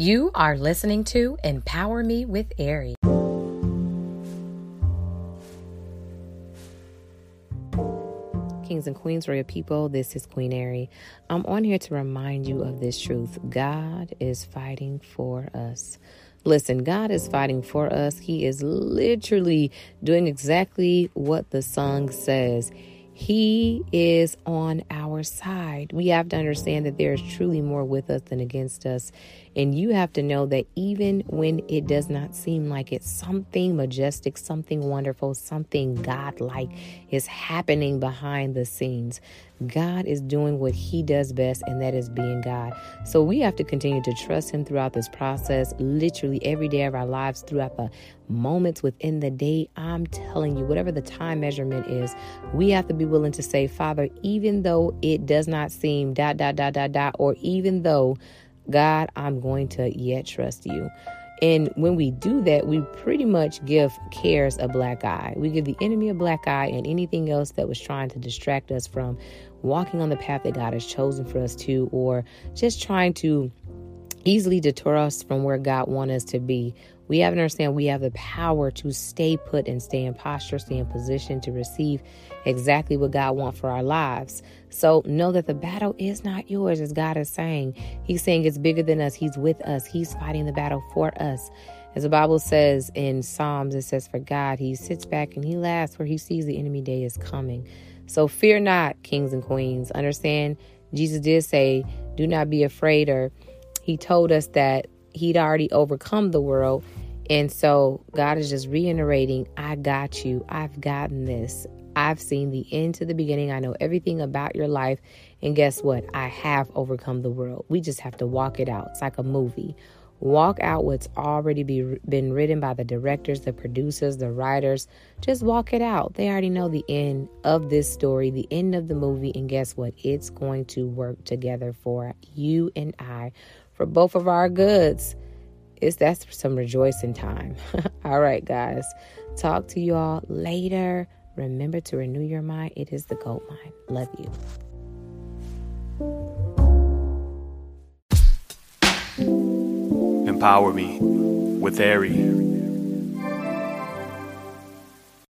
You are listening to Empower Me with Ari. Kings and Queens, royal people, this is Queen Ari. I'm on here to remind you of this truth God is fighting for us. Listen, God is fighting for us. He is literally doing exactly what the song says. He is on our side. We have to understand that there is truly more with us than against us. And you have to know that even when it does not seem like it, something majestic, something wonderful, something godlike is happening behind the scenes. God is doing what He does best, and that is being God. So we have to continue to trust Him throughout this process, literally every day of our lives, throughout the moments within the day. I'm telling you, whatever the time measurement is, we have to be willing to say, Father, even though it does not seem dot, dot, dot, dot, dot, or even though God, I'm going to yet trust you. And when we do that, we pretty much give cares a black eye. We give the enemy a black eye and anything else that was trying to distract us from walking on the path that God has chosen for us to, or just trying to easily deter us from where God wants us to be. We have to understand we have the power to stay put and stay in posture, stay in position to receive exactly what God wants for our lives. So know that the battle is not yours, as God is saying. He's saying it's bigger than us. He's with us. He's fighting the battle for us. As the Bible says in Psalms, it says, For God, He sits back and He laughs where He sees the enemy day is coming. So fear not, kings and queens. Understand, Jesus did say, Do not be afraid, or He told us that He'd already overcome the world. And so God is just reiterating, I got you. I've gotten this. I've seen the end to the beginning. I know everything about your life. And guess what? I have overcome the world. We just have to walk it out. It's like a movie. Walk out what's already be, been written by the directors, the producers, the writers. Just walk it out. They already know the end of this story, the end of the movie. And guess what? It's going to work together for you and I, for both of our goods. It's that's some rejoicing time. all right, guys. Talk to you all later. Remember to renew your mind. It is the gold mine. Love you. Empower me with Ari.